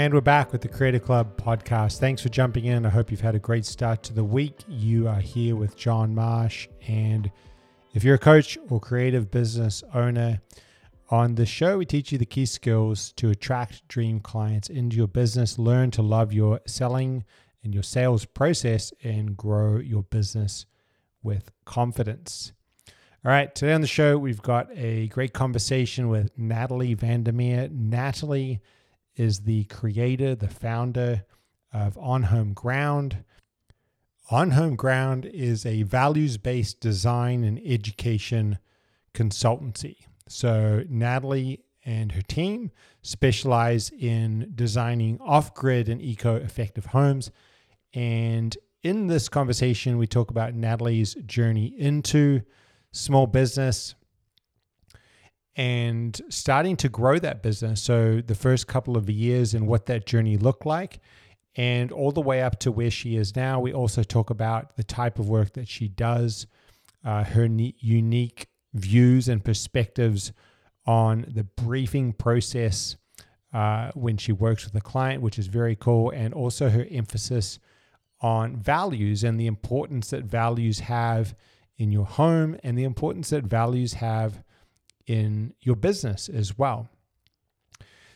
And we're back with the Creator Club podcast. Thanks for jumping in. I hope you've had a great start to the week. You are here with John Marsh. And if you're a coach or creative business owner, on the show, we teach you the key skills to attract dream clients into your business, learn to love your selling and your sales process, and grow your business with confidence. All right, today on the show, we've got a great conversation with Natalie Vandermeer. Natalie is the creator, the founder of On Home Ground. On Home Ground is a values based design and education consultancy. So, Natalie and her team specialize in designing off grid and eco effective homes. And in this conversation, we talk about Natalie's journey into small business and starting to grow that business. So, the first couple of years and what that journey looked like, and all the way up to where she is now. We also talk about the type of work that she does, uh, her ne- unique views and perspectives on the briefing process uh, when she works with a client, which is very cool, and also her emphasis on values and the importance that values have in your home and the importance that values have in your business as well.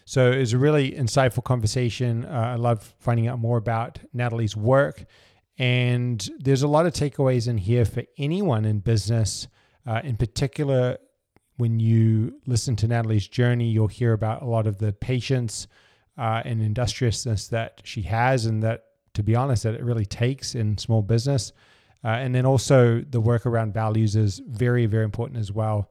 So it was a really insightful conversation. Uh, I love finding out more about Natalie's work. And there's a lot of takeaways in here for anyone in business. Uh, in particular, when you listen to Natalie's journey, you'll hear about a lot of the patience uh, and industriousness that she has, and that, to be honest, that it really takes in small business. Uh, and then also the work around values is very, very important as well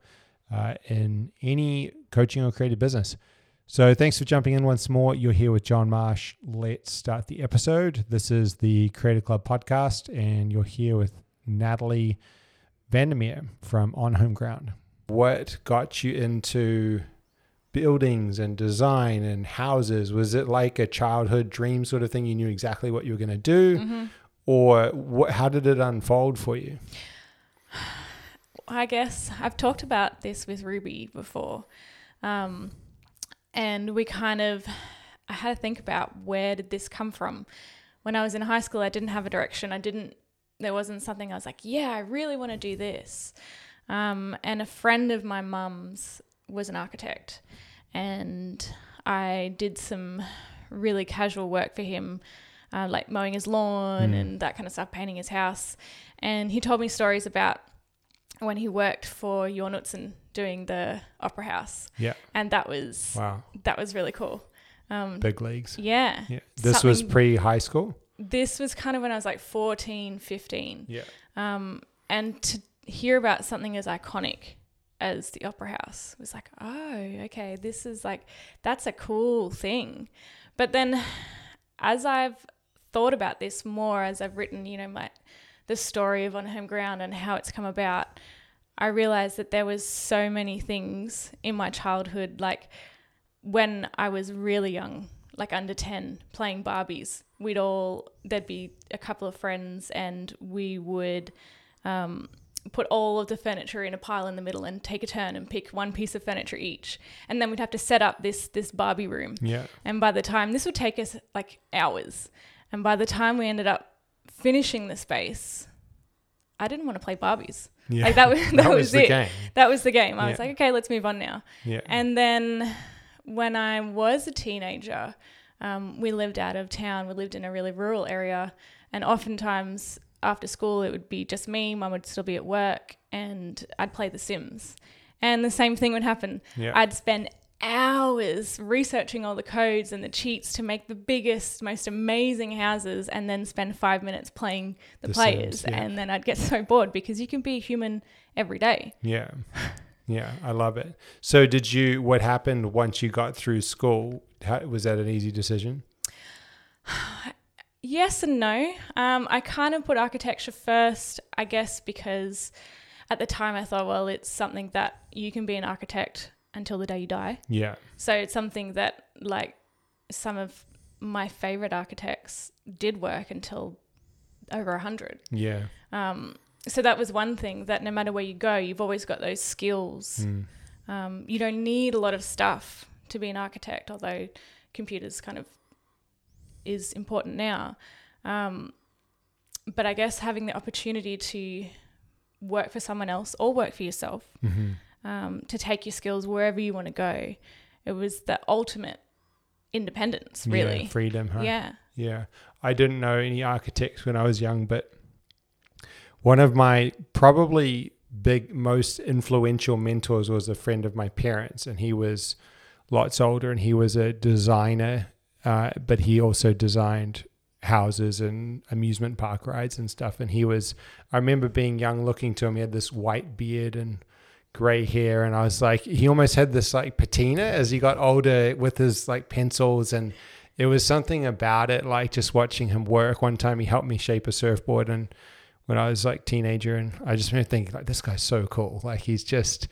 uh, in any coaching or creative business. So thanks for jumping in once more. You're here with John Marsh. Let's start the episode. This is the Creative Club podcast, and you're here with Natalie Vandermeer from On Home Ground. What got you into buildings and design and houses? Was it like a childhood dream sort of thing? You knew exactly what you were going to do, Mm-hmm. or what, how did it unfold for you? I guess I've talked about this with Ruby before. Um, and we kind of, I had to think about where did this come from? When I was in high school, I didn't have a direction. I didn't, there wasn't something I was like, yeah, I really want to do this. Um, and a friend of my mum's was an architect. And I did some really casual work for him, uh, like mowing his lawn Mm. and that kind of stuff, painting his house. And he told me stories about when he worked for Jorn Utzon doing the opera house. Yeah. And that was Wow. that was really cool. Um, Big leagues. yeah. Yeah. This was pre high school. This was kind of when I was like 14, 15. Yeah. Um, and to hear about something as iconic as the opera house was like, oh, okay, this is like, that's a cool thing. But then as I've thought about this more, as I've written, you know, my, the story of On Home Ground and how it's come about, I realized that there was so many things in my childhood, like when I was really young, like under 10, playing Barbies, we'd all, there'd be a couple of friends and we would um, put all of the furniture in a pile in the middle and take a turn and pick one piece of furniture each. And then we'd have to set up this, this Barbie room. Yeah. And by the time, this would take us like hours. And by the time we ended up finishing the space, I didn't want to play Barbies. Yeah. Like that was, that, was, the it. game. That was the game. I was like, okay, let's move on now. Yeah. And then when I was a teenager, um, we lived out of town. We lived in a really rural area. And oftentimes after school, it would be just me. Mum would still be at work and I'd play The Sims. And the same thing would happen. Yeah. I'd spend hours researching all the codes and the cheats to make the biggest, most amazing houses and then spend five minutes playing the, The players. Sims, yeah. And then I'd get so bored because you can be human every day. Yeah. Yeah, I love it. So, did you? What happened once you got through school? How, was that an easy decision? Yes and no. Um, I kind of put architecture first, I guess, because at the time I thought, well, it's something that you can be an architect until the day you die. Yeah, So it's something that, like, some of my favorite architects did work until over a 100. yeah, Um, so that was one thing that no matter where you go, you've always got those skills. Mm. Um, you don't need a lot of stuff to be an architect, although computers kind of is important now. Um, but I guess having the opportunity to work for someone else or work for yourself, Mm-hmm. Um, to take your skills wherever you want to go, it was the ultimate independence, really. Yeah, freedom. Huh? Yeah. Yeah. I didn't know any architects when I was young, but one of my probably big, most influential mentors was a friend of my parents, and he was lots older and he was a designer, uh, but he also designed houses and amusement park rides and stuff. And he was, I remember being young looking to him, he had this white beard and gray hair. And I was like, he almost had this like patina as he got older with his like pencils and, it was something about it, like just watching him work. One time he helped me shape a surfboard, and when I was like teenager, and I just remember thinking like, this guy's so cool. Like he's just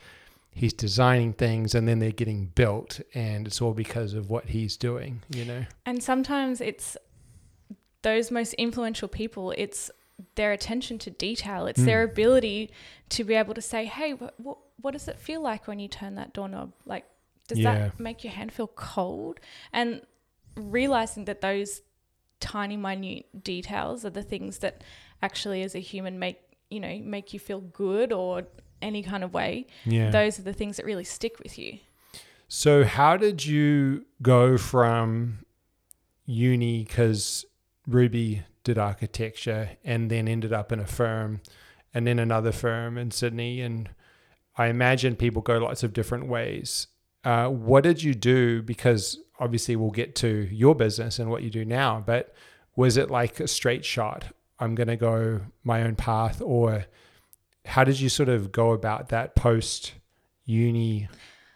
he's designing things, and then they're getting built, and it's all because of what he's doing. You know? And sometimes it's those most influential people, it's their attention to detail, it's their mm. ability to be able to say, hey, what, what, what does it feel like when you turn that doorknob? Like, does Yeah. that make your hand feel cold? And realizing that those tiny, minute details are the things that actually, as a human, make you know make you feel good or any kind of way. Yeah. Those are the things that really stick with you. So, how did you go from uni? Because Ruby did architecture and then ended up in a firm and then another firm in Sydney. And I imagine people go lots of different ways. Uh, what did you do? Because obviously, we'll get to your business and what you do now, but was it like a straight shot? I'm going to go my own path, or how did you sort of go about that post uni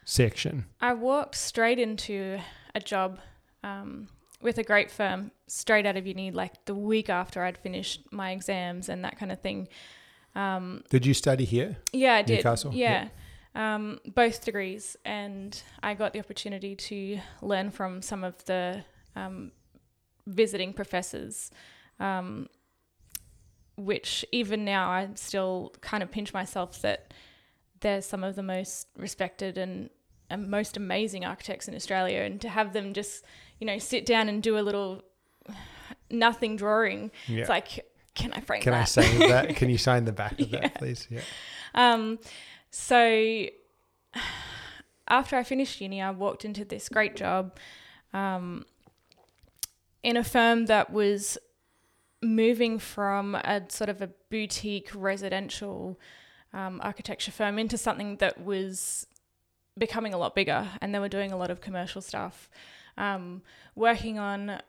section? I walked straight into a job um, with a great firm straight out of uni, like the week after I'd finished my exams and that kind of thing. Um, Did you study here? yeah, I did. Newcastle? Yeah. Um, both degrees. And I got the opportunity to learn from some of the um, visiting professors, um, which even now I still kind of pinch myself that they're some of the most respected and, and most amazing architects in Australia. And to have them just, you know, sit down and do a little nothing drawing, Yeah. it's like, can I frame Can that? I sign that? Can you sign the back of that, please? Yeah. Um, so after I finished uni, I walked into this great job um, in a firm that was moving from a sort of a boutique residential um, architecture firm into something that was becoming a lot bigger, and they were doing a lot of commercial stuff, um, working on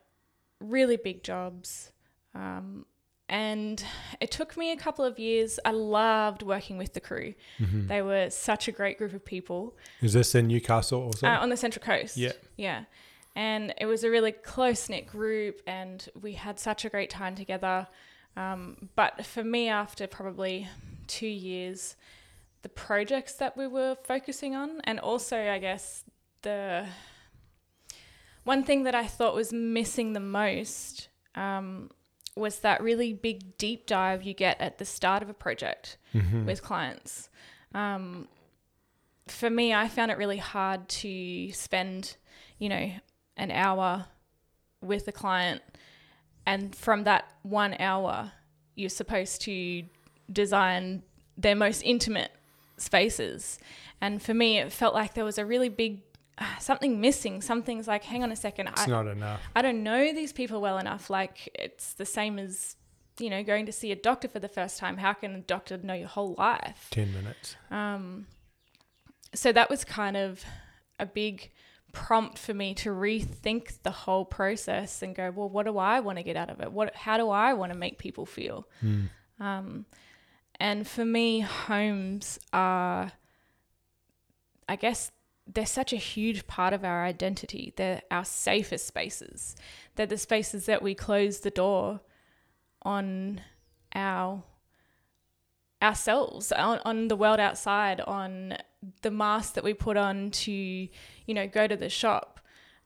really big jobs. Um, and it took me a couple of years. I loved working with the crew. Mm-hmm. They were such a great group of people Is this in Newcastle also? uh, on the Central Coast. Yeah. Yeah. And it was a really close knit group, and we had such a great time together. Um, but for me, after probably two years, the projects that we were focusing on, and also, I guess, the one thing that I thought was missing the most um, was that really big deep dive you get at the start of a project Mhm. with clients. Um, for me, I found it really hard to spend, you know, an hour with a client, and from that one hour, you're supposed to design their most intimate spaces. And for me, it felt like there was a really big something missing. Something's like, hang on a second, It's I, not enough. I don't know these people well enough. Like it's the same as, you know, going to see a doctor for the first time. How can a doctor know your whole life? 10 minutes. Um, so that was kind of a big prompt for me to rethink the whole process and go, well, what do I want to get out of it? What, how do I want to make people feel? Mm. Um, and for me, homes are, I guess, they're such a huge part of our identity. They're our safest spaces. They're the spaces that we close the door on our ourselves, on, on the world outside, on the mask that we put on to, you know, go to the shop.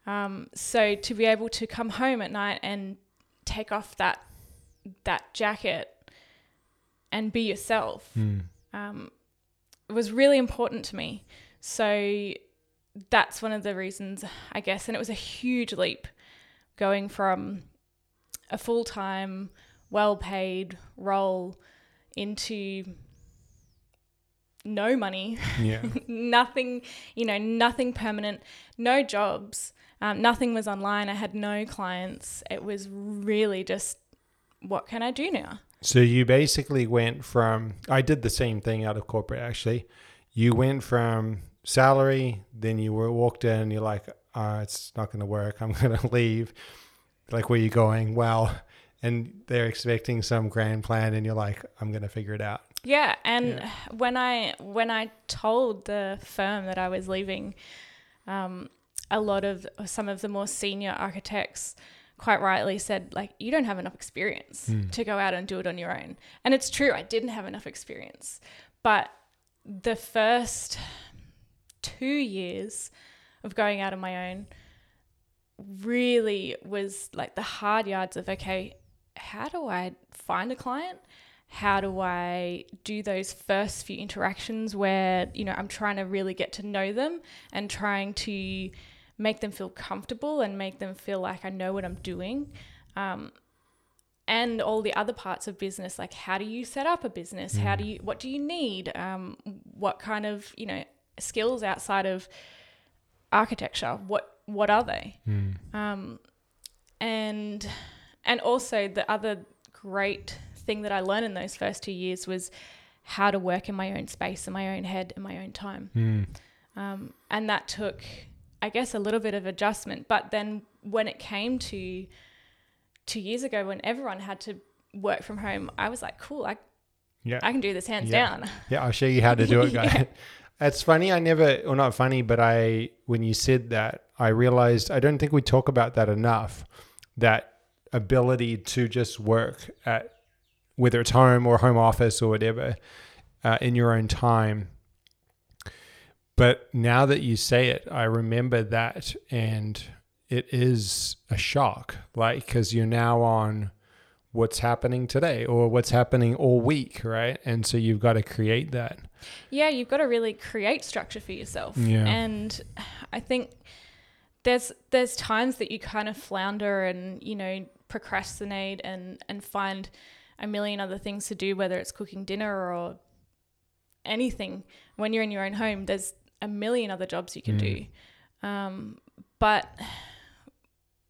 Um, so to be able to come home at night and take off that that jacket and be yourself Mm. um, was really important to me. So that's one of the reasons, I guess. And it was a huge leap going from a full time, well paid role into no money, Yeah. nothing, you know, nothing permanent, no jobs, um, nothing was online. I had no clients. It was really just, what can I do now? So you basically went from I did the same thing out of corporate actually. You went from salary, then you were walked in, you're like, uh, it's not gonna work, I'm gonna leave. Like where are you going? Well, and they're expecting some grand plan and you're like, I'm gonna figure it out. Yeah, and Yeah. when I when I told the firm that I was leaving, um, a lot of some of the more senior architects quite rightly said like you don't have enough experience to go out and do it on your own. And it's true, I didn't have enough experience. But the first 2 years of going out on my own really was like the hard yards of okay, how do I find a client? How do I do those first few interactions where, you know, I'm trying to really get to know them and trying to make them feel comfortable and make them feel like I know what I'm doing. Um, and all the other parts of business, like how do you set up a business? How do you, what do you need? Um, what kind of, you know, skills outside of architecture? What, what are they? Um, and and also the other great thing that I learned in those first two years was how to work in my own space, in my own head, in my own time. Um, and that took, I guess, a little bit of adjustment. But then when it came to two years ago, when everyone had to work from home, I was like, cool, I, Yeah. I can do this hands Yeah. down. Yeah, I'll show you how to do it, guys. It's funny. I never, or not funny, but I, when you said that, I realized I don't think we talk about that enough. That ability to just work at, whether it's home or home office or whatever, uh, in your own time. But now that you say it, I remember that, and it is a shock. Like, because you're now on what's happening today or what's happening all week, right? And so you've got to create that. Yeah, you've got to really create structure for yourself. Yeah. And I think there's there's times that you kind of flounder and, you know, procrastinate and and find a million other things to do whether it's cooking dinner or anything. When you're in your own home, there's a million other jobs you can do. Um, but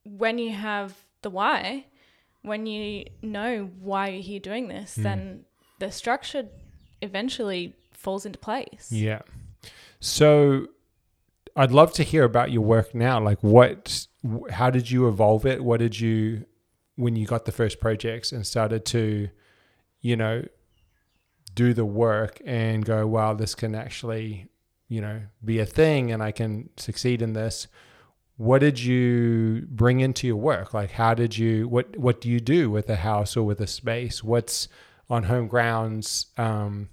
when you have the why, when you know why you're here doing this, hmm. then the structure eventually falls into place. Yeah. So I'd love to hear about your work now. Like, what, how did you evolve it? What did you, when you got the first projects and started to, you know, do the work and go, wow, this can actually, you know, be a thing and I can succeed in this. What did you bring into your work? Like, how did you, what, what do you do with a house or with a space? What's On Home Ground's? Um,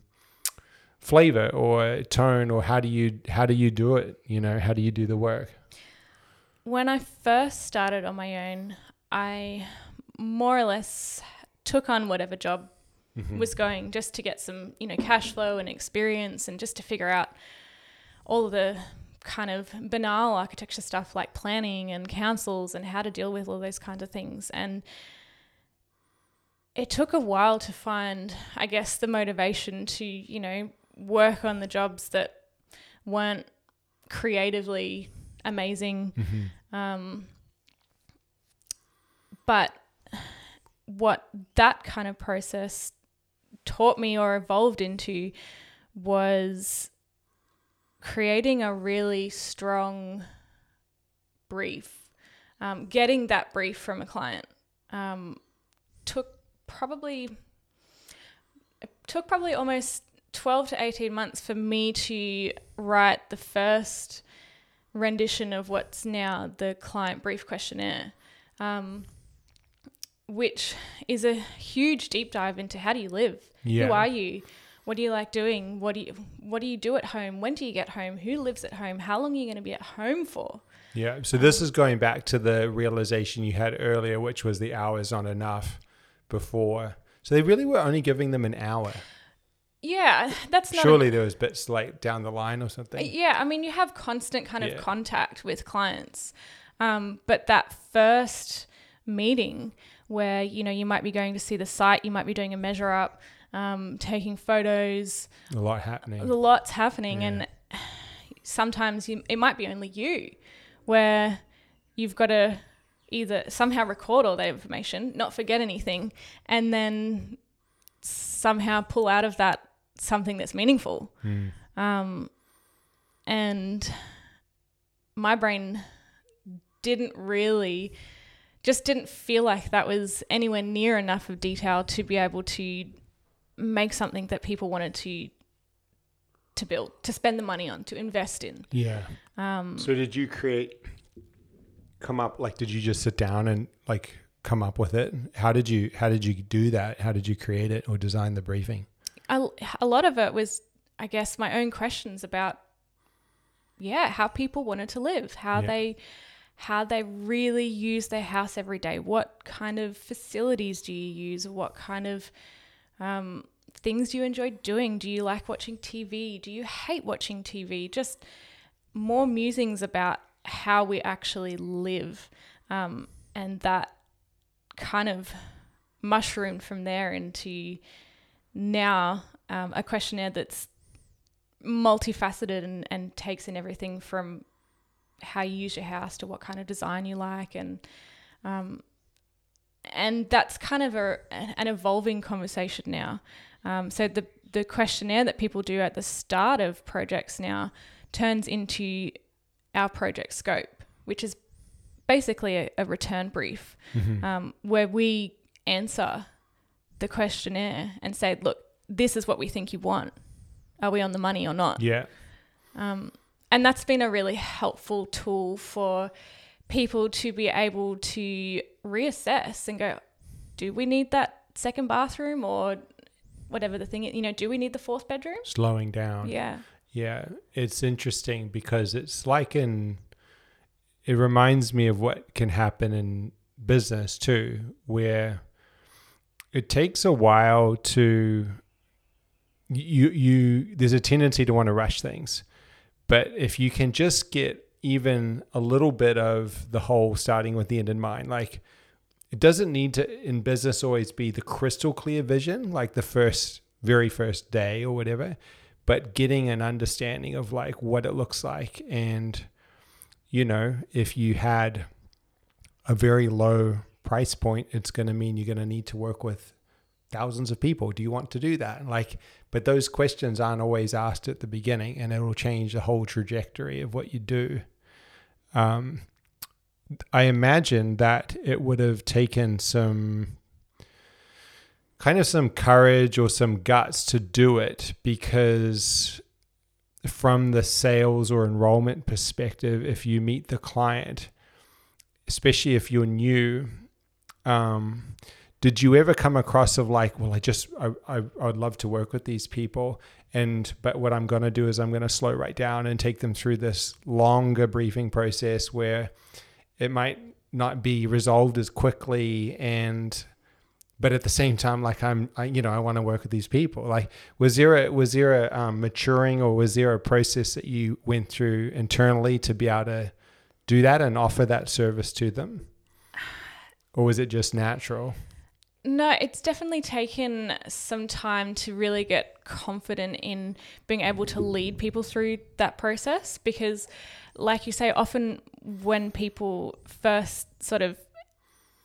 flavor or tone or how do you how do you do it you know how do you do the work When I first started on my own, I more or less took on whatever job was going just to get some, you know, cash flow and experience and just to figure out all of the kind of banal architecture stuff like planning and councils and how to deal with all those kinds of things. And it took a while to find, I guess, the motivation to, you know, work on the jobs that weren't creatively amazing. Um, but what that kind of process taught me or evolved into was creating a really strong brief. Um, getting that brief from a client um, took probably it took probably almost 12 to 18 months for me to write the first rendition of what's now the client brief questionnaire, um, which is a huge deep dive into how do you live? Yeah. Who are you? What do you like doing? What do you what do you do at home? When do you get home? Who lives at home? How long are you going to be at home for? yeah so this is going back to the realization you had earlier which was the hours aren't enough before so they really were only giving them an hour Yeah, that's not a- surely there was bits like down the line or something Yeah, I mean, you have constant kind of Yeah. contact with clients, um, but that first meeting where you know you might be going to see the site, you might be doing a measure up, um, taking photos. A lot happening. A lot's happening, Yeah. and sometimes you, it might be only you, where you've got to either somehow record all that information, not forget anything, and then somehow pull out of that something that's meaningful. Mm. Um, and my brain didn't really, just didn't feel like that was anywhere near enough of detail to be able to make something that people wanted to to build, to spend the money on, to invest in. Yeah. Um, So did you create come up like did you just sit down and like come up with it? How did you how did you do that? How did you create it or design the briefing? a, a lot of it was, I guess, my own questions about, yeah, how people wanted to live, how Yeah. they, how they really use their house every day. What kind of facilities do you use? What kind of um, things you enjoy doing? Do you like watching TV? Do you hate watching TV? Just more musings about how we actually live, um, and that kind of mushroomed from there into now um, a questionnaire that's multifaceted and, and takes in everything from how you use your house to what kind of design you like and um, and that's kind of a, an evolving conversation now um, so the the questionnaire that people do at the start of projects now turns into our project scope which is basically a, a return brief Mm-hmm. um, where we answer the questionnaire and say, look, this is what we think you want. Are we on the money or not? Yeah. Um, and that's been a really helpful tool for people to be able to reassess and go, do we need that second bathroom or whatever the thing is? You know, do we need the fourth bedroom? Slowing down. Yeah. Yeah, it's interesting because it's like in it reminds me of what can happen in business too, where it takes a while to you you there's a tendency to want to rush things. But if you can just get even a little bit of the whole starting with the end in mind, like it doesn't need to in business always be the crystal clear vision, like the first very first day or whatever but getting an understanding of like what it looks like. And you know if you had a very low price point it's going to mean you're going to need to work with thousands of people. Do you want to do that? Like but those questions aren't always asked at the beginning and it'll change the whole trajectory of what you do. Um, i imagine that it would have taken some kind of some courage or some guts to do it because from the sales or enrollment perspective if you meet the client especially if you're new um, did you ever come across of like well i just I, I, I would love to work with these people and but what i'm going to do is i'm going to slow right down and take them through this longer briefing process where it might not be resolved as quickly and but at the same time like i'm I, you know i want to work with these people. Like was there a was there a um, maturing or was there a process that you went through internally to be able to do that and offer that service to them? Or was it just natural? No, it's definitely taken some time to really get confident in being able to lead people through that process because, like you say, often when people first sort of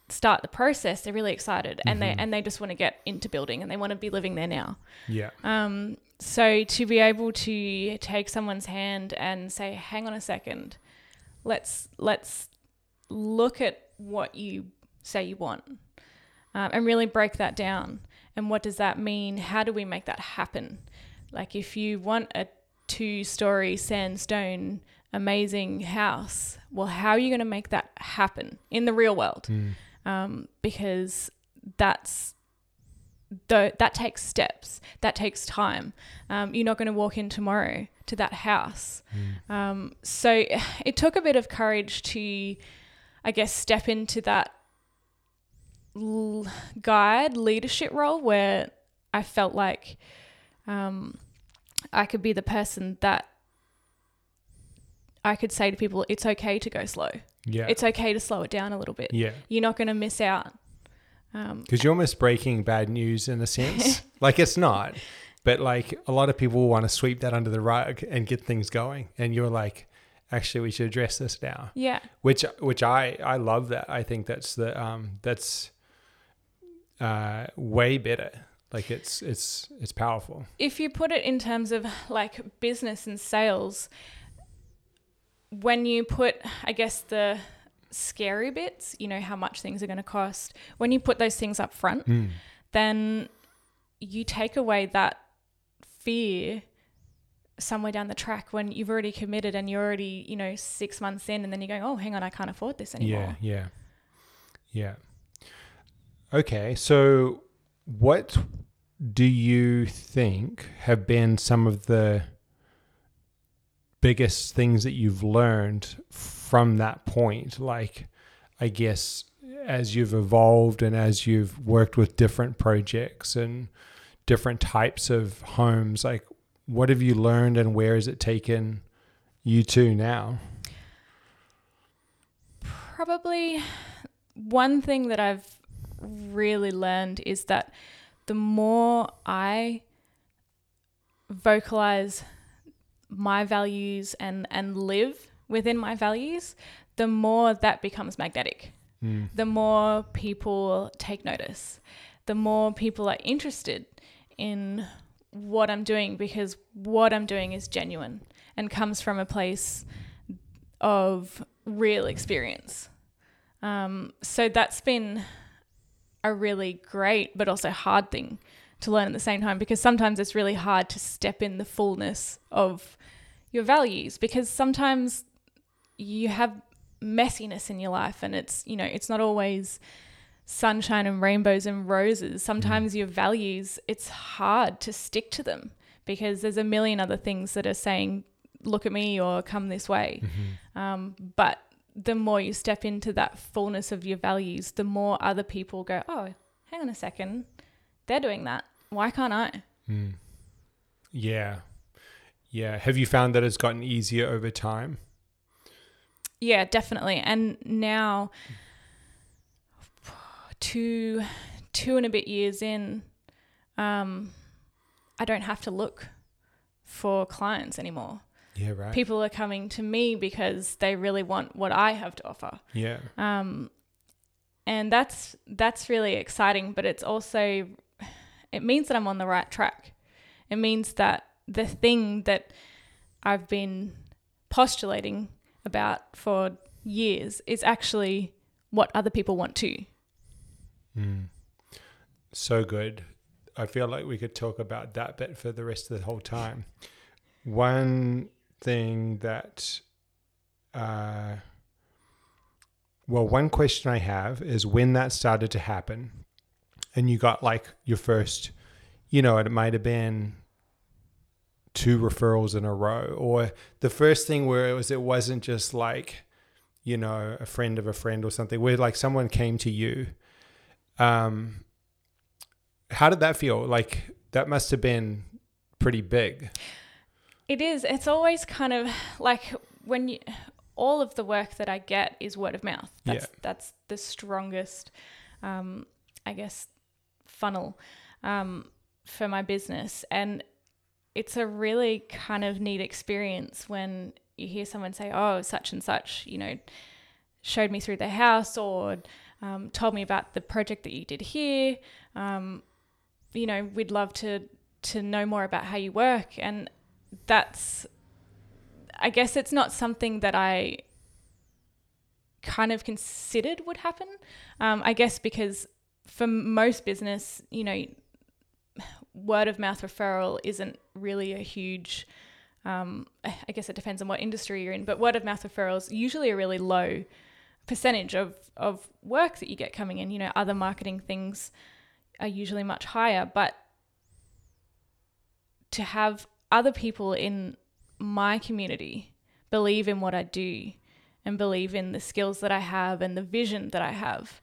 start the process, they're really excited and they Mhm. and they just want to get into building and they want to be living there now. yeah Um, so to be able to take someone's hand and say, "Hang on a second, let's let's look at what you say you want, um, and really break that down. And what does that mean? How do we make that happen? Like if you want a two-story sandstone amazing house, well, how are you going to make that happen in the real world? Mm. um, because that's the, that takes steps that takes time um, you're not going to walk in tomorrow to that house Mm. um, so it took a bit of courage to i guess step into that l- guide leadership role where i felt like um, i could be the person that i could say to people it's okay to go slow yeah it's okay to slow it down a little bit yeah you're not going to miss out Um, Because you're almost breaking bad news in a sense. like it's not, but like a lot of people want to sweep that under the rug and get things going. And you're like, actually, we should address this now. yeah, Which, which I, I love that. I think that's the, um, that's, uh, way better. Like it's, it's, it's powerful. if you put it in terms of like business and sales, when you put, I guess, the scary bits, you know, how much things are going to cost, when you put those things up front, Mm. then you take away that fear somewhere down the track when you've already committed and you're already, you know, six months in and then you're going, oh, hang on, I can't afford this anymore. Yeah, yeah, yeah. Okay, so what do you think have been some of the biggest things that you've learned from that point? Like, I guess as you've evolved and as you've worked with different projects and different types of homes, like, what have you learned and where has it taken you to now? Probably one thing that I've really learned is that the more I vocalize my values and, and live within my values, the more that becomes magnetic. Mm. The more people take notice, the more people are interested in what I'm doing because what I'm doing is genuine and comes from a place of real experience. Um, so that's been a really great but also hard thing to learn at the same time because sometimes it's really hard to step in the fullness of your values because sometimes you have messiness in your life and it's you know it's not always sunshine and rainbows and roses. Sometimes your values it's hard to stick to them because there's a million other things that are saying look at me or come this way. Um, but the more you step into that fullness of your values the more other people go oh hang on a second. They're doing that. Why can't i? Mm. Yeah. Yeah. Have you found that it's gotten easier over time? Yeah, definitely. And now, two, two and a bit years in, um, I don't have to look for clients anymore. Yeah, right. People are coming to me because they really want what I have to offer. yeah. Um, and that's that's really exciting. But it's also it means that I'm on the right track. It means that the thing that I've been postulating about for years is actually what other people want too. Mm. So good. I feel like we could talk about that bit for the rest of the whole time. One thing that, uh, well, one question I have is when that started to happen and you got like your first, you know, it might have been two referrals in a row or the first thing where it was, it wasn't just like, you know, a friend of a friend or something where like someone came to you um, how did that feel? Like that must have been pretty big. It is. It's always kind of like when you all of the work that I get is word of mouth. That's Yeah. that's the strongest um I guess funnel um for my business and it's a really kind of neat experience when you hear someone say, "Oh, such and such," you know, showed me through their house or um, told me about the project that you did here. Um, you know, we'd love to to know more about how you work, and that's, I guess, it's not something that I kind of considered would happen. Um, I guess because for most business, you know, word of mouth referral isn't really a huge. Um, I guess it depends on what industry you're in, but word of mouth referrals usually a really low percentage of of work that you get coming in. You know, other marketing things are usually much higher, but to have other people in my community believe in what I do and believe in the skills that I have and the vision that I have,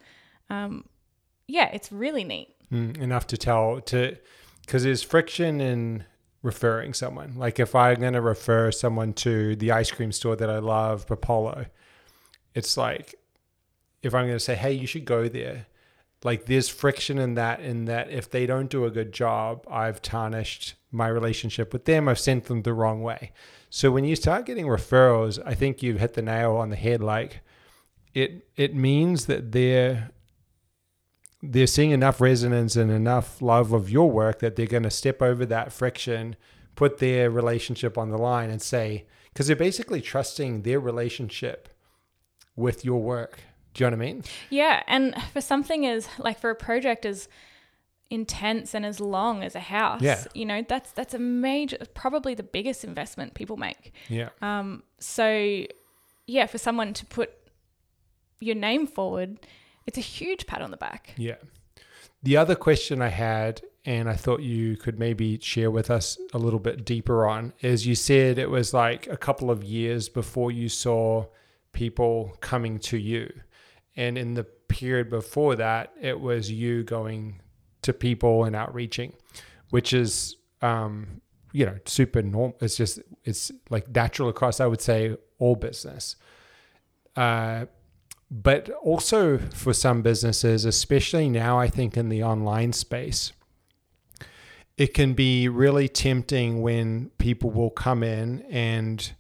um, yeah, it's really neat. Mm, enough to tell to because there's friction in referring someone. Like if I'm going to refer someone to the ice cream store that I love, Popolo, it's like if I'm going to say, hey, you should go there. like there's friction in that in that if they don't do a good job i've tarnished my relationship with them i've sent them the wrong way so when you start getting referrals i think you've hit the nail on the head like it it means that they're they're seeing enough resonance and enough love of your work that they're going to step over that friction put their relationship on the line and say because they're basically trusting their relationship with your work do you know what I mean? Yeah, and for something as like for a project as intense and as long as a house, Yeah. you know, that's that's a major probably the biggest investment people make. Yeah. Um so yeah, for someone to put your name forward, it's a huge pat on the back. Yeah. The other question I had, and I thought you could maybe share with us a little bit deeper on, is you said it was like a couple of years before you saw people coming to you. And in the period before that, it was you going to people and outreaching, which is, um, you know, super normal. It's just, it's like natural across, I would say, all business. Uh, but also for some businesses, especially now, I think in the online space, it can be really tempting when people will come in and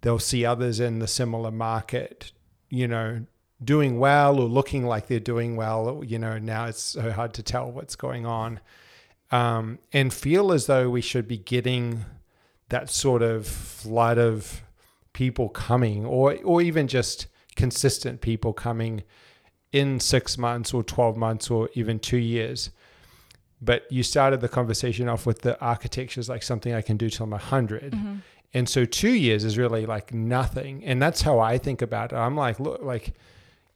they'll see others in the similar market, you know, doing well or looking like they're doing well. You know, now it's so hard to tell what's going on, um, and feel as though we should be getting that sort of flood of people coming, or or even just consistent people coming in six months or 12 months or even two years. But you started the conversation off with the architecture is like something I can do till I'm 100. Mm-hmm. And so two years is really like nothing. And that's how I think about it. I'm like, look, like,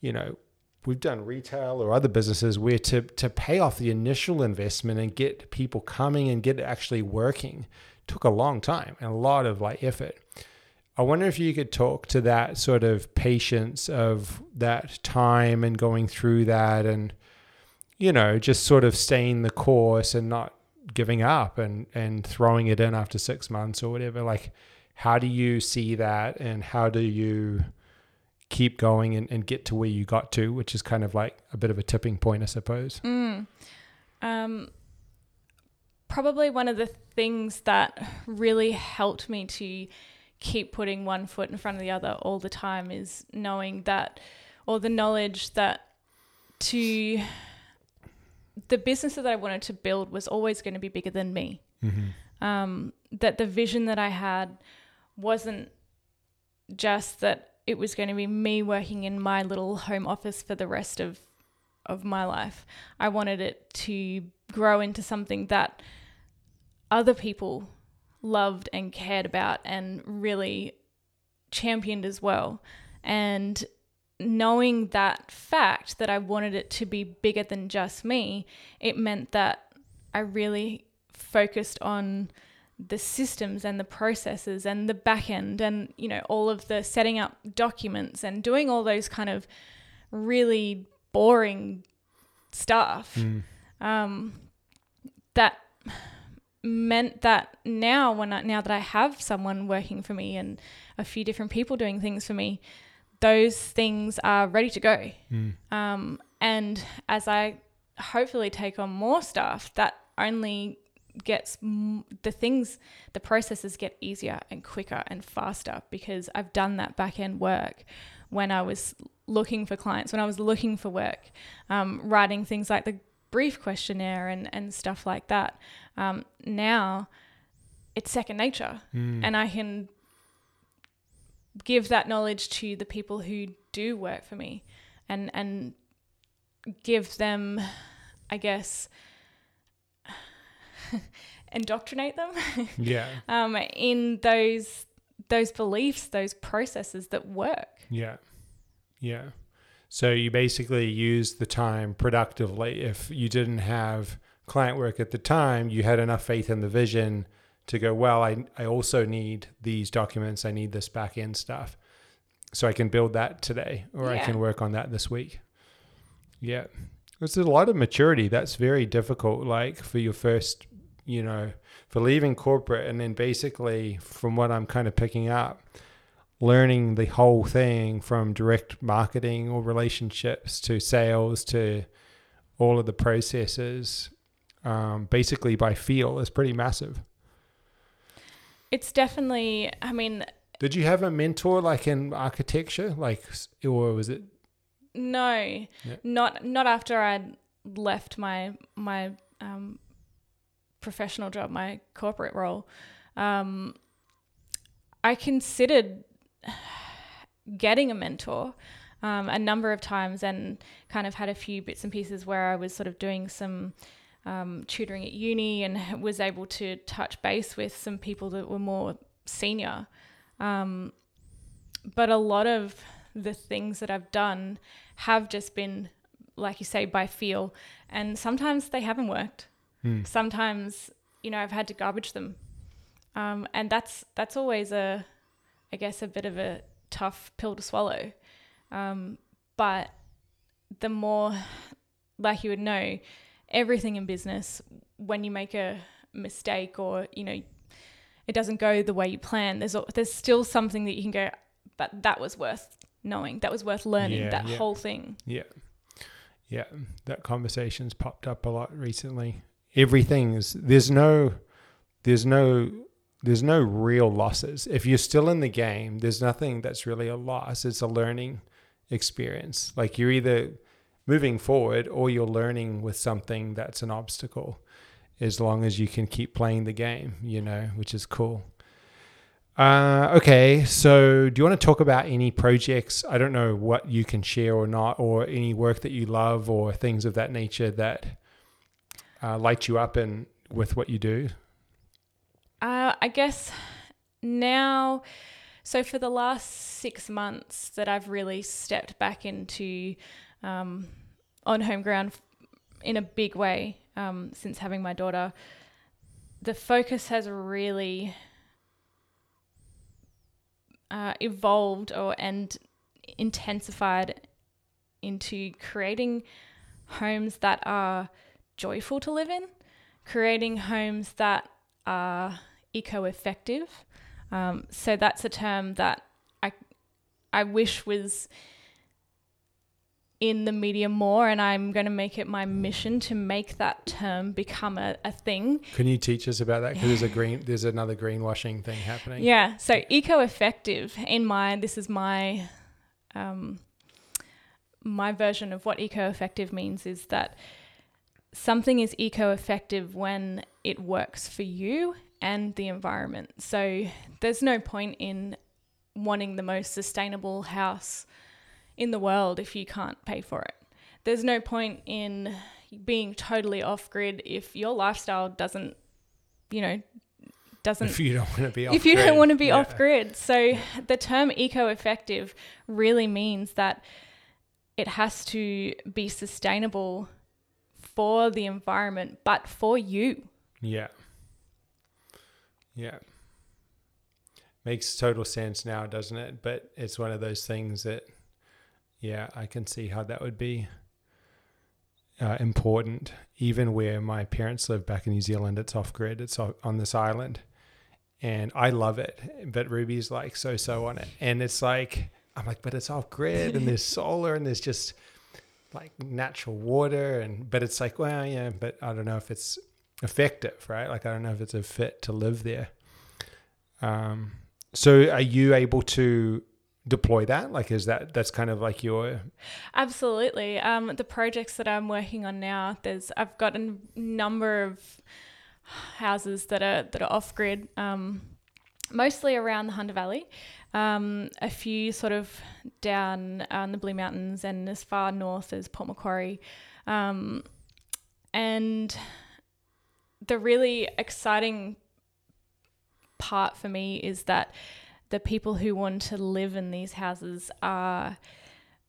you know, we've done retail or other businesses where to, to pay off the initial investment and get people coming and get it actually working took a long time and a lot of like effort. I wonder if you could talk to that sort of patience of that time and going through that and, you know, just sort of staying the course and not giving up and, and throwing it in after six months or whatever. Like, how do you see that and how do you keep going and, and get to where you got to, which is kind of like a bit of a tipping point, I suppose? Mm. Um, probably one of the things that really helped me to keep putting one foot in front of the other all the time is knowing that, or the knowledge that to the business that I wanted to build was always going to be bigger than me. Mm-hmm. Um, that the vision that I had wasn't just that it was going to be me working in my little home office for the rest of of my life. I wanted it to grow into something that other people loved and cared about and really championed as well. And knowing that fact that I wanted it to be bigger than just me, it meant that I really focused on the systems and the processes and the back end and you know all of the setting up documents and doing all those kind of really boring stuff Mm. um, that meant that now when I, now that I have someone working for me and a few different people doing things for me, those things are ready to go. Mm. Um, and as I hopefully take on more stuff, that only gets m- the things, the processes get easier and quicker and faster because I've done that back end work when I was looking for clients, when I was looking for work, um, writing things like the brief questionnaire and, and stuff like that. Um, now it's second nature Mm. and I can give that knowledge to the people who do work for me and and give them I guess indoctrinate them yeah. um, in those those beliefs, those processes that work. Yeah. Yeah. So you basically use the time productively. If you didn't have client work at the time, you had enough faith in the vision to go, well, I, I also need these documents. I need this back end stuff. So I can build that today or I can work on that this week. Yeah. There's a lot of maturity. That's very difficult, like for your first, you know, for leaving corporate and then basically, from what I'm kind of picking up, learning the whole thing from direct marketing or relationships to sales to all of the processes um, basically by feel is pretty massive. It's definitely, I mean, Did you have a mentor like in architecture, like, or was it? no, not not after I'd left my my um, professional job, my corporate role. Um, I considered getting a mentor um, a number of times and kind of had a few bits and pieces where I was sort of doing some um, tutoring at uni and was able to touch base with some people that were more senior. Um, but a lot of the things that I've done have just been, like you say, by feel. And sometimes they haven't worked. Hmm. Sometimes, you know, I've had to garbage them. Um, and that's that's always a, I guess, a bit of a tough pill to swallow. Um, but the more, like you would know, everything in business, when you make a mistake or you know, it doesn't go the way you plan, there's there's still something that you can go, but that was worth knowing. That was worth learning. Yeah, that yeah. whole thing. Yeah. Yeah. That conversation's popped up a lot recently. Everything is, there's no, there's no, there's no real losses. If you're still in the game, there's nothing that's really a loss. It's a learning experience. Like you're either moving forward or you're learning with something that's an obstacle as long as you can keep playing the game, you know, which is cool. Uh, okay, so do you want to talk about any projects? I don't know what you can share or not, or any work that you love, or things of that nature that uh, light you up and with what you do. Uh, I guess now, so for the last six months that I've really stepped back into um, On Home Ground in a big way um, since having my daughter, the focus has really uh, evolved or and intensified into creating homes that are joyful to live in, creating homes that are eco-effective. Um, so that's a term that I I wish was in the media more, and I'm going to make it my mission to make that term become a, a thing. Can you teach us about that? Because there's a green, there's another greenwashing thing happening. Yeah. So eco-effective in my this is my um, my version of what eco-effective means is that something is eco-effective when it works for you and the environment. So there's no point in wanting the most sustainable house in the world if you can't pay for it. There's no point in being totally off grid if your lifestyle doesn't, you know, doesn't If you don't want to be off if you don't want to be Yeah. off grid. So the term eco effective really means that it has to be sustainable for the environment, but for you. Yeah. Yeah. Makes total sense now, doesn't it? But it's one of those things that, yeah, I can see how that would be uh, important. Even where my parents live back in New Zealand, it's off grid, it's o- on this island. And I love it. But Ruby's like so so on it. And it's like, I'm like, but it's off grid and there's solar and there's just like natural water. And, but it's like, well, yeah, but I don't know if it's effective, right? Like I don't know if it's a fit to live there. Um, so are you able to deploy that? Like, is that that's kind of like your Absolutely. Um, the projects that I'm working on now, there's I've got a number of houses that are that are off grid, um, mostly around the Hunter Valley. Um, a few sort of down on the Blue Mountains and as far north as Port Macquarie. Um, and the really exciting part for me is that the people who want to live in these houses are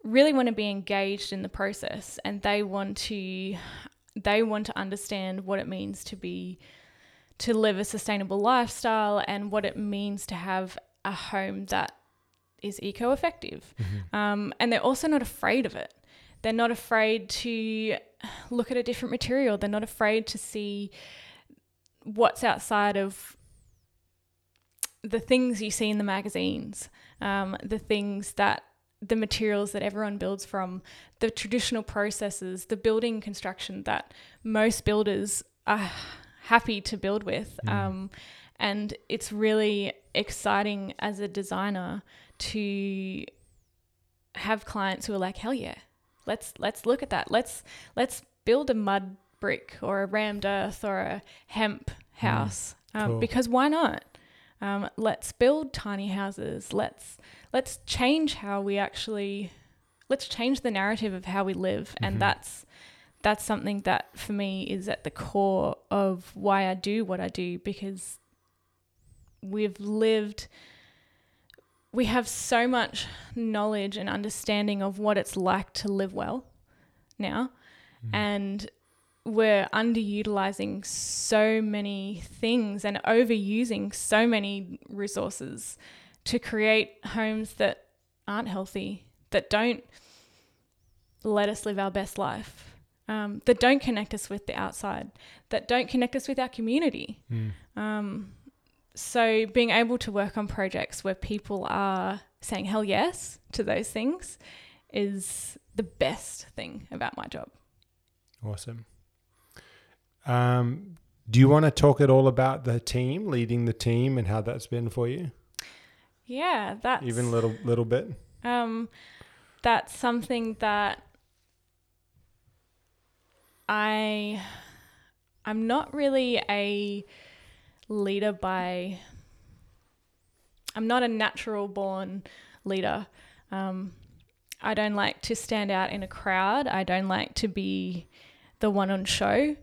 really want to be engaged in the process and they want to they want to understand what it means to be to live a sustainable lifestyle and what it means to have a home that is eco-effective. Um, and they're also not afraid of it. They're not afraid to look at a different material. They're not afraid to see what's outside of the things you see in the magazines um, the things that the materials that everyone builds from, the traditional processes, the building construction that most builders are happy to build with. Mm. Um, and it's really exciting as a designer to have clients who are like, hell yeah, let's let's look at that. Let's let's build a mud brick or a rammed earth or a hemp house um, cool. because why not? Um, let's build tiny houses. Let's let's change how we actually let's change the narrative of how we live, Mhm. and that's that's something that for me is at the core of why I do what I do because we've lived we have so much knowledge and understanding of what it's like to live well now Mm. and we're underutilizing so many things and overusing so many resources to create homes that aren't healthy, that don't let us live our best life, um, that don't connect us with the outside, that don't connect us with our community. Mm. Um, so being able to work on projects where people are saying hell yes to those things is the best thing about my job. Awesome. Um, do you want to talk at all about the team, leading the team, and how that's been for you? Yeah, that's Even a little little bit. um, that's something that I I'm not really a leader by I'm not a natural born leader. Um, I don't like to stand out in a crowd. I don't like to be the one on show.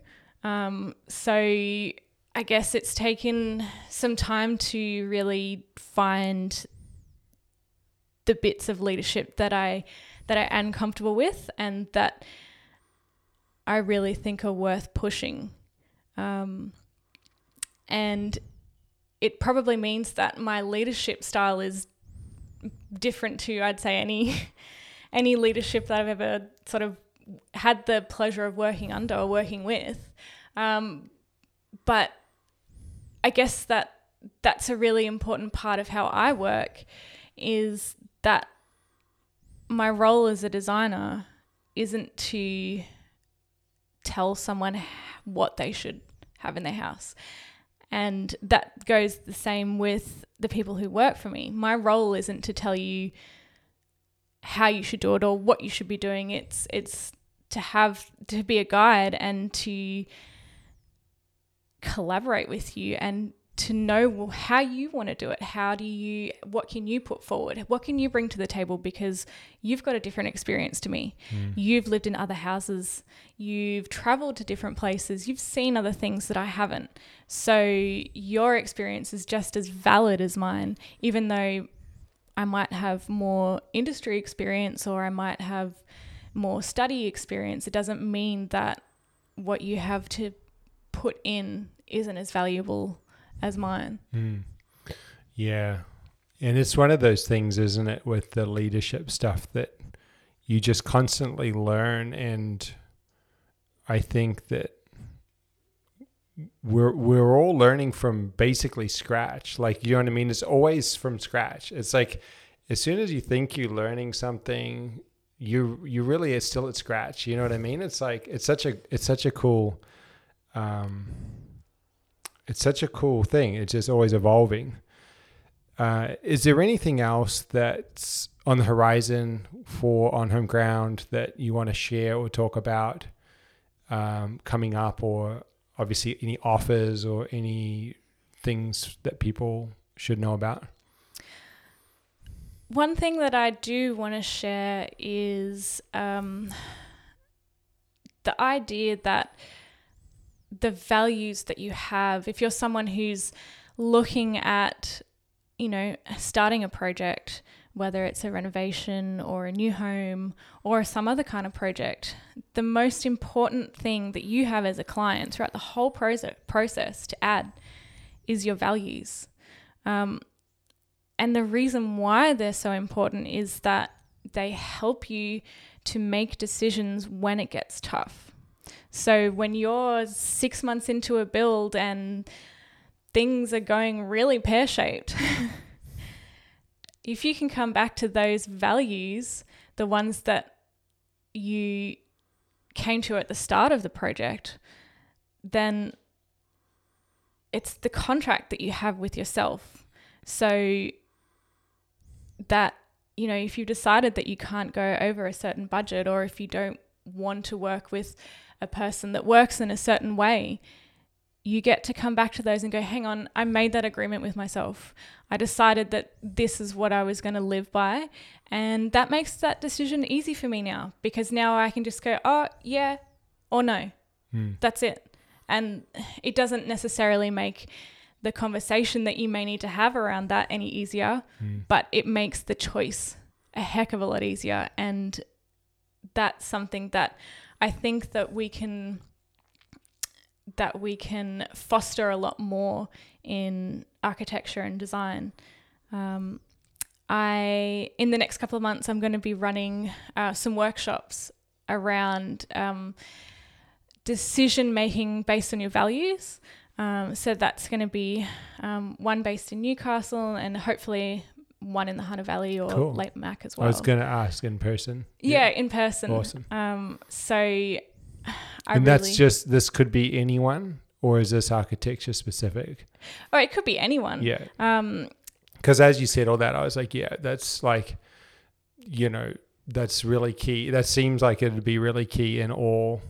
Um, so I guess it's taken some time to really find the bits of leadership that I that I am comfortable with and that I really think are worth pushing. Um, and it probably means that my leadership style is different to I'd say any any leadership that I've ever sort of had the pleasure of working under or working with. Um, but I guess that that's a really important part of how I work is that my role as a designer isn't to tell someone what they should have in their house. And that goes the same with the people who work for me. My role isn't to tell you how you should do it or what you should be doing. It's it's to have to be a guide and to collaborate with you and to know well, how you want to do it. How do you, what can you put forward? What can you bring to the table? Because you've got a different experience to me. Mm. You've lived in other houses, you've traveled to different places, you've seen other things that I haven't. So your experience is just as valid as mine, even though I might have more industry experience or I might have more study experience. It doesn't mean that what you have to put in isn't as valuable as mine. Mm. Yeah. And it's one of those things, isn't it, with the leadership stuff that you just constantly learn. And I think that we're we're all learning from basically scratch. Like you know what I mean? It's always from scratch. It's like as soon as you think you're learning something, you you really are still at scratch. You know what I mean? It's like it's such a it's such a cool um it's such a cool thing. It's just always evolving. Uh, is there anything else that's on the horizon for On Home Ground that you want to share or talk about um, coming up, or obviously any offers or any things that people should know about? One thing that I do want to share is um, the idea that the values that you have, if you're someone who's looking at, you know, starting a project, whether it's a renovation or a new home or some other kind of project, the most important thing that you have as a client throughout the whole process, process to add is your values. Um, and the reason why they're so important is that they help you to make decisions when it gets tough. So when you're six months into a build and things are going really pear shaped, if you can come back to those values, the ones that you came to at the start of the project, then it's the contract that you have with yourself. So that, you know, if you've decided that you can't go over a certain budget or if you don't want to work with a person that works in a certain way, you get to come back to those and go, hang on, I made that agreement with myself. I decided that this is what I was going to live by. And that makes that decision easy for me now because now I can just go, oh, yeah, or no. Mm. That's it. And it doesn't necessarily make the conversation that you may need to have around that any easier, Mm. but it makes the choice a heck of a lot easier. And that's something that I think that we can that we can foster a lot more in architecture and design. Um, I in the next couple of months I'm going to be running uh, some workshops around um, decision making based on your values. Um, so that's going to be um, one based in Newcastle and hopefully one in the Hunter Valley or Cool. Lake Mac as well. I was going to ask in person. yeah, in person. Awesome. Um, so I and really, that's just, this could be anyone or is this architecture specific? oh, it could be anyone. Yeah. Um, Because as you said all that, I was like, yeah, that's like, you know, that's really key. That seems like it'd be really key in all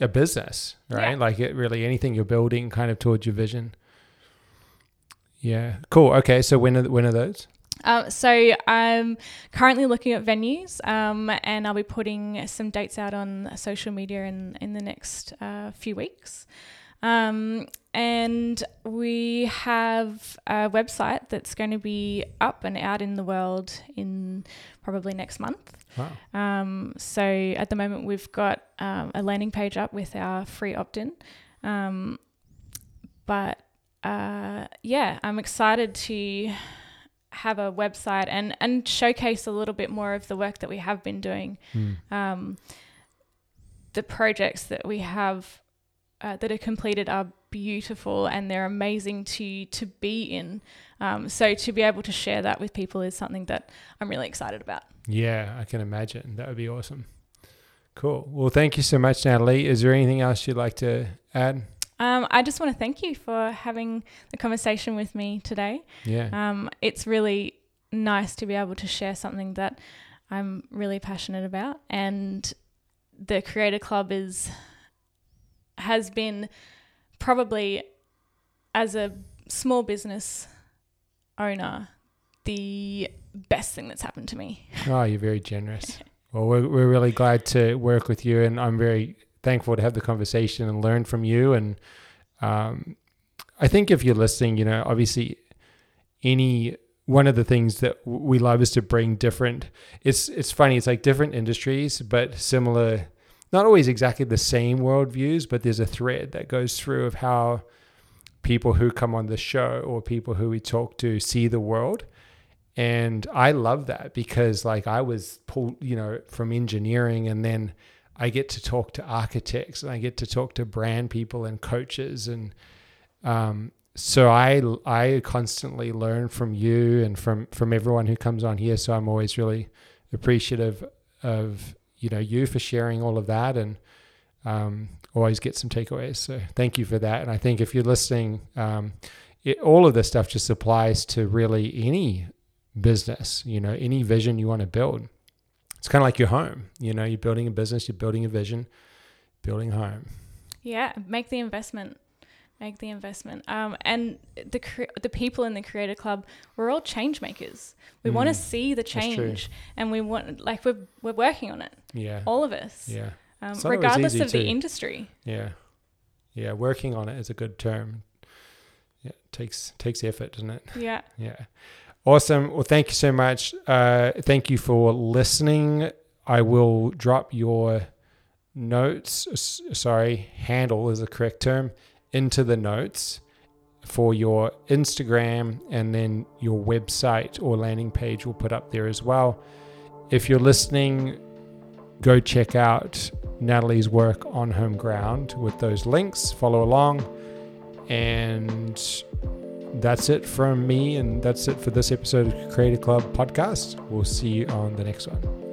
a business, right? Yeah. Like it really anything you're building kind of towards your vision. Yeah. Cool. Okay. So when are, when are those? Uh, so I'm currently looking at venues, um, and I'll be putting some dates out on social media in in the next uh, few weeks. Um, and we have a website that's going to be up and out in the world in probably next month. Wow. Um, so at the moment, we've got um, a landing page up with our free opt in. Um, but uh, yeah, I'm excited to have a website and, and showcase a little bit more of the work that we have been doing. Mm. Um, the projects that we have uh, that are completed are beautiful and they're amazing to to be in. Um, so to be able to share that with people is something that I'm really excited about. Yeah, I can imagine. That would be awesome. Cool. Well, thank you so much, Natalie. Is there anything else you'd like to add? Um, I just want to thank you for having the conversation with me today. Yeah. Um, it's really nice to be able to share something that I'm really passionate about, and the Creator Club is has been probably as a small business owner the best thing that's happened to me. Oh, you're very generous. Well, we're, we're really glad to work with you, and I'm very thankful to have the conversation and learn from you. And um, I think if you're listening, you know, obviously, any one of the things that we love is to bring different. It's it's funny. It's like different industries, but similar. Not always exactly the same worldviews, but there's a thread that goes through of how people who come on the show or people who we talk to see the world and I love that because like I was pulled, you know, from engineering and then I get to talk to architects and I get to talk to brand people and coaches and um so I I constantly learn from you and from from everyone who comes on here. So I'm always really appreciative of you know you for sharing all of that and um always get some takeaways. So thank you for that. And I think if you're listening um it, all of this stuff just applies to really any business, you know, any vision you want to build. It's kind of like your home, you know, you're building a business, you're building a vision, building a home. Yeah, make the investment. Make the investment. Um, and the cre- the people in the Creator Club, we're all change makers. We want to Mm, see the change, and we want like we're we're working on it. Yeah. All of us, Yeah. um, regardless of the industry. Yeah. Yeah. Working on it is a good term. Yeah. It takes, takes effort, doesn't it? Yeah. Yeah. Awesome. Well, thank you so much. Uh, thank you for listening. I will drop your notes, sorry, handle is the correct term, into the notes for your Instagram and then your website or landing page we'll put up there as well. If you're listening, go check out Natalie's work on Home Ground with those links, follow along, and that's it from me, and that's it for this episode of Creator Club podcast. We'll see you on the next one.